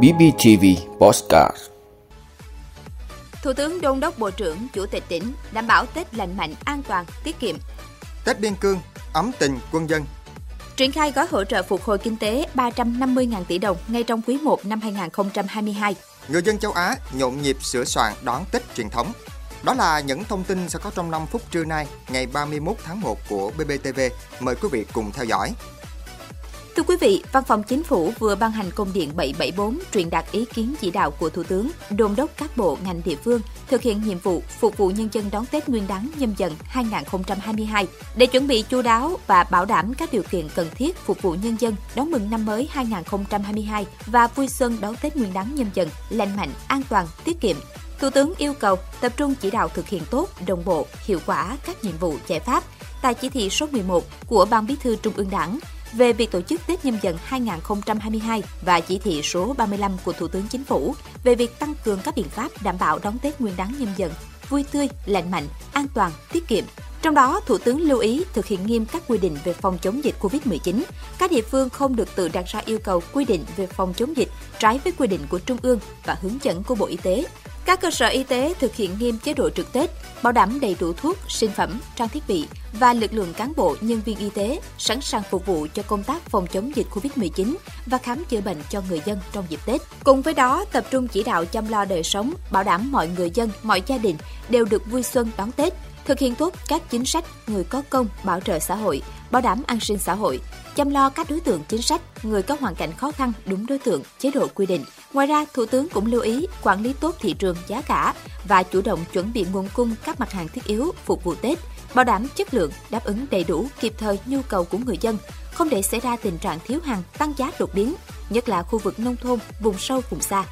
BBTV Postcard Thủ tướng Đôn đốc Bộ trưởng, Chủ tịch tỉnh đảm bảo Tết lành mạnh, an toàn, tiết kiệm. Tết Biên Cương, ấm tình quân dân. Triển khai gói hỗ trợ phục hồi kinh tế 350.000 tỷ đồng ngay trong quý 1 năm 2022. Người dân châu Á nhộn nhịp sửa soạn đón Tết truyền thống. Đó là những thông tin sẽ có trong 5 phút trưa nay, ngày 31 tháng 1 của BBTV. Mời quý vị cùng theo dõi. Thưa quý vị, Văn phòng Chính phủ vừa ban hành công điện 774 truyền đạt ý kiến chỉ đạo của Thủ tướng, đôn đốc các bộ ngành địa phương thực hiện nhiệm vụ phục vụ nhân dân đón Tết Nguyên đán nhâm dần 2022 để chuẩn bị chu đáo và bảo đảm các điều kiện cần thiết phục vụ nhân dân đón mừng năm mới 2022 và vui xuân đón Tết Nguyên đán nhâm dần lành mạnh, an toàn, tiết kiệm, Thủ tướng yêu cầu tập trung chỉ đạo thực hiện tốt, đồng bộ, hiệu quả các nhiệm vụ giải pháp. Tại chỉ thị số 11 của Ban Bí thư Trung ương Đảng về việc tổ chức Tết nhâm dần 2022 và chỉ thị số 35 của Thủ tướng Chính phủ về việc tăng cường các biện pháp đảm bảo đón Tết Nguyên đán nhâm dần vui tươi, lành mạnh, an toàn, tiết kiệm. Trong đó, Thủ tướng lưu ý thực hiện nghiêm các quy định về phòng chống dịch COVID-19. Các địa phương không được tự đặt ra yêu cầu quy định về phòng chống dịch trái với quy định của Trung ương và hướng dẫn của Bộ Y tế. Các cơ sở y tế thực hiện nghiêm chế độ trực Tết, bảo đảm đầy đủ thuốc, sinh phẩm, trang thiết bị và lực lượng cán bộ, nhân viên y tế sẵn sàng phục vụ cho công tác phòng chống dịch COVID-19 và khám chữa bệnh cho người dân trong dịp Tết. Cùng với đó, tập trung chỉ đạo chăm lo đời sống, bảo đảm mọi người dân, mọi gia đình đều được vui xuân đón Tết, thực hiện tốt các chính sách người có công bảo trợ xã hội, bảo đảm an sinh xã hội, chăm lo các đối tượng chính sách, người có hoàn cảnh khó khăn đúng đối tượng, chế độ quy định. Ngoài ra, Thủ tướng cũng lưu ý quản lý tốt thị trường giá cả và chủ động chuẩn bị nguồn cung các mặt hàng thiết yếu phục vụ Tết, bảo đảm chất lượng, đáp ứng đầy đủ kịp thời nhu cầu của người dân, không để xảy ra tình trạng thiếu hàng, tăng giá đột biến, nhất là khu vực nông thôn, vùng sâu, vùng xa.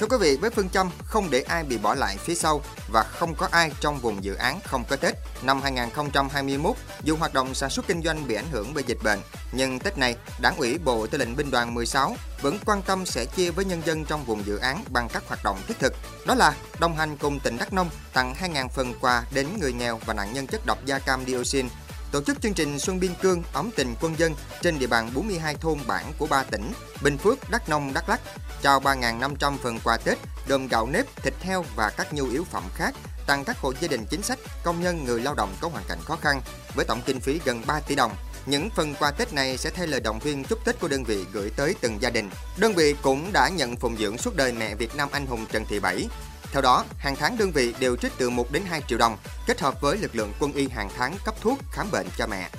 Thưa quý vị, với phương châm không để ai bị bỏ lại phía sau và không có ai trong vùng dự án không có Tết, năm 2021, dù hoạt động sản xuất kinh doanh bị ảnh hưởng bởi dịch bệnh, nhưng Tết này, Đảng ủy Bộ Tư lệnh Binh đoàn 16 vẫn quan tâm sẽ chia với nhân dân trong vùng dự án bằng các hoạt động thiết thực. Đó là đồng hành cùng tỉnh Đắk Nông tặng 2.000 phần quà đến người nghèo và nạn nhân chất độc da cam dioxin tổ chức chương trình Xuân Biên Cương ấm tình quân dân trên địa bàn 42 thôn bản của ba tỉnh Bình Phước, Đắk Nông, Đắk Lắk, trao 3.500 phần quà Tết gồm gạo nếp, thịt heo và các nhu yếu phẩm khác tặng các hộ gia đình chính sách, công nhân, người lao động có hoàn cảnh khó khăn với tổng kinh phí gần 3 tỷ đồng. Những phần quà Tết này sẽ thay lời động viên chúc Tết của đơn vị gửi tới từng gia đình. Đơn vị cũng đã nhận phụng dưỡng suốt đời mẹ Việt Nam anh hùng Trần Thị Bảy, theo đó, hàng tháng đơn vị đều trích từ 1 đến 2 triệu đồng, kết hợp với lực lượng quân y hàng tháng cấp thuốc khám bệnh cho mẹ.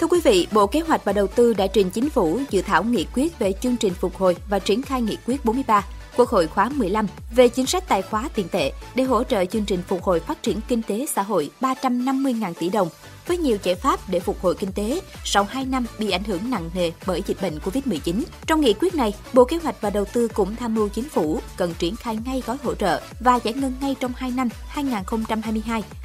Thưa quý vị, Bộ Kế hoạch và Đầu tư đã trình chính phủ dự thảo nghị quyết về chương trình phục hồi và triển khai nghị quyết 43 Quốc hội khóa 15 về chính sách tài khóa tiền tệ để hỗ trợ chương trình phục hồi phát triển kinh tế xã hội 350.000 tỷ đồng với nhiều giải pháp để phục hồi kinh tế sau 2 năm bị ảnh hưởng nặng nề bởi dịch bệnh Covid-19. Trong nghị quyết này, Bộ Kế hoạch và Đầu tư cũng tham mưu chính phủ cần triển khai ngay gói hỗ trợ và giải ngân ngay trong 2 năm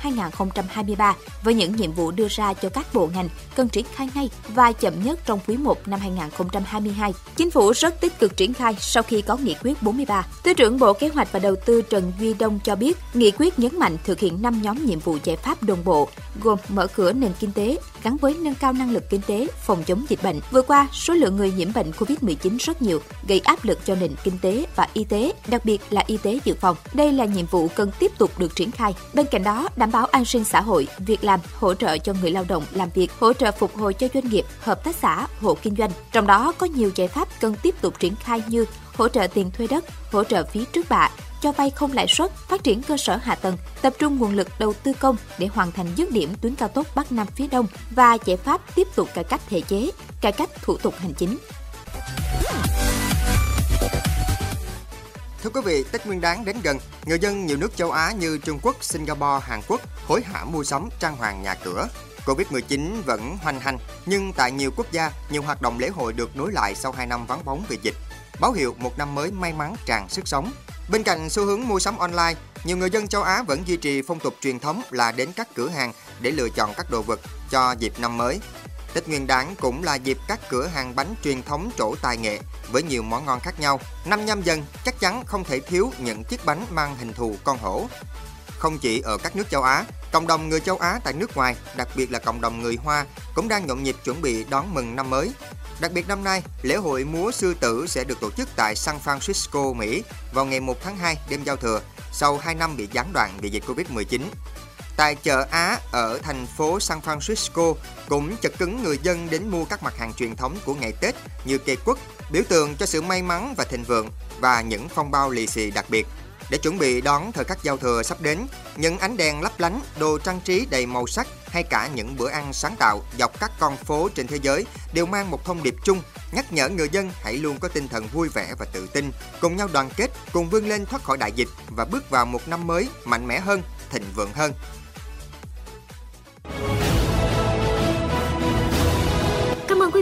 2022-2023 với những nhiệm vụ đưa ra cho các bộ ngành cần triển khai ngay và chậm nhất trong quý 1 năm 2022. Chính phủ rất tích cực triển khai sau khi có nghị quyết 43. Thứ trưởng Bộ Kế hoạch và Đầu tư Trần Duy Đông cho biết, nghị quyết nhấn mạnh thực hiện 5 nhóm nhiệm vụ giải pháp đồng bộ, gồm mở cửa nền kinh tế gắn với nâng cao năng lực kinh tế, phòng chống dịch bệnh. Vừa qua, số lượng người nhiễm bệnh COVID-19 rất nhiều, gây áp lực cho nền kinh tế và y tế, đặc biệt là y tế dự phòng. Đây là nhiệm vụ cần tiếp tục được triển khai. Bên cạnh đó, đảm bảo an sinh xã hội, việc làm, hỗ trợ cho người lao động làm việc, hỗ trợ phục hồi cho doanh nghiệp, hợp tác xã, hộ kinh doanh. Trong đó có nhiều giải pháp cần tiếp tục triển khai như hỗ trợ tiền thuê đất, hỗ trợ phí trước bạ, cho vay không lãi suất, phát triển cơ sở hạ tầng, tập trung nguồn lực đầu tư công để hoàn thành dứt điểm tuyến cao tốc Bắc Nam phía Đông và giải pháp tiếp tục cải cách thể chế, cải cách thủ tục hành chính. Thưa quý vị, Tết Nguyên đán đến gần, người dân nhiều nước châu Á như Trung Quốc, Singapore, Hàn Quốc hối hả mua sắm trang hoàng nhà cửa. Covid-19 vẫn hoành hành, nhưng tại nhiều quốc gia, nhiều hoạt động lễ hội được nối lại sau 2 năm vắng bóng vì dịch. Báo hiệu một năm mới may mắn tràn sức sống. Bên cạnh xu hướng mua sắm online, nhiều người dân châu Á vẫn duy trì phong tục truyền thống là đến các cửa hàng để lựa chọn các đồ vật cho dịp năm mới. Tết Nguyên đán cũng là dịp các cửa hàng bánh truyền thống trổ tài nghệ với nhiều món ngon khác nhau. Năm nhâm dần chắc chắn không thể thiếu những chiếc bánh mang hình thù con hổ. Không chỉ ở các nước châu Á, Cộng đồng người châu Á tại nước ngoài, đặc biệt là cộng đồng người Hoa, cũng đang nhộn nhịp chuẩn bị đón mừng năm mới. Đặc biệt năm nay, lễ hội múa sư tử sẽ được tổ chức tại San Francisco, Mỹ vào ngày 1 tháng 2 đêm giao thừa, sau 2 năm bị gián đoạn vì dịch Covid-19. Tại chợ Á ở thành phố San Francisco cũng chật cứng người dân đến mua các mặt hàng truyền thống của ngày Tết như cây quất, biểu tượng cho sự may mắn và thịnh vượng và những phong bao lì xì đặc biệt. Để chuẩn bị đón thời khắc giao thừa sắp đến, những ánh đèn lấp lánh, đồ trang trí đầy màu sắc hay cả những bữa ăn sáng tạo dọc các con phố trên thế giới đều mang một thông điệp chung, nhắc nhở người dân hãy luôn có tinh thần vui vẻ và tự tin, cùng nhau đoàn kết, cùng vươn lên thoát khỏi đại dịch và bước vào một năm mới mạnh mẽ hơn, thịnh vượng hơn.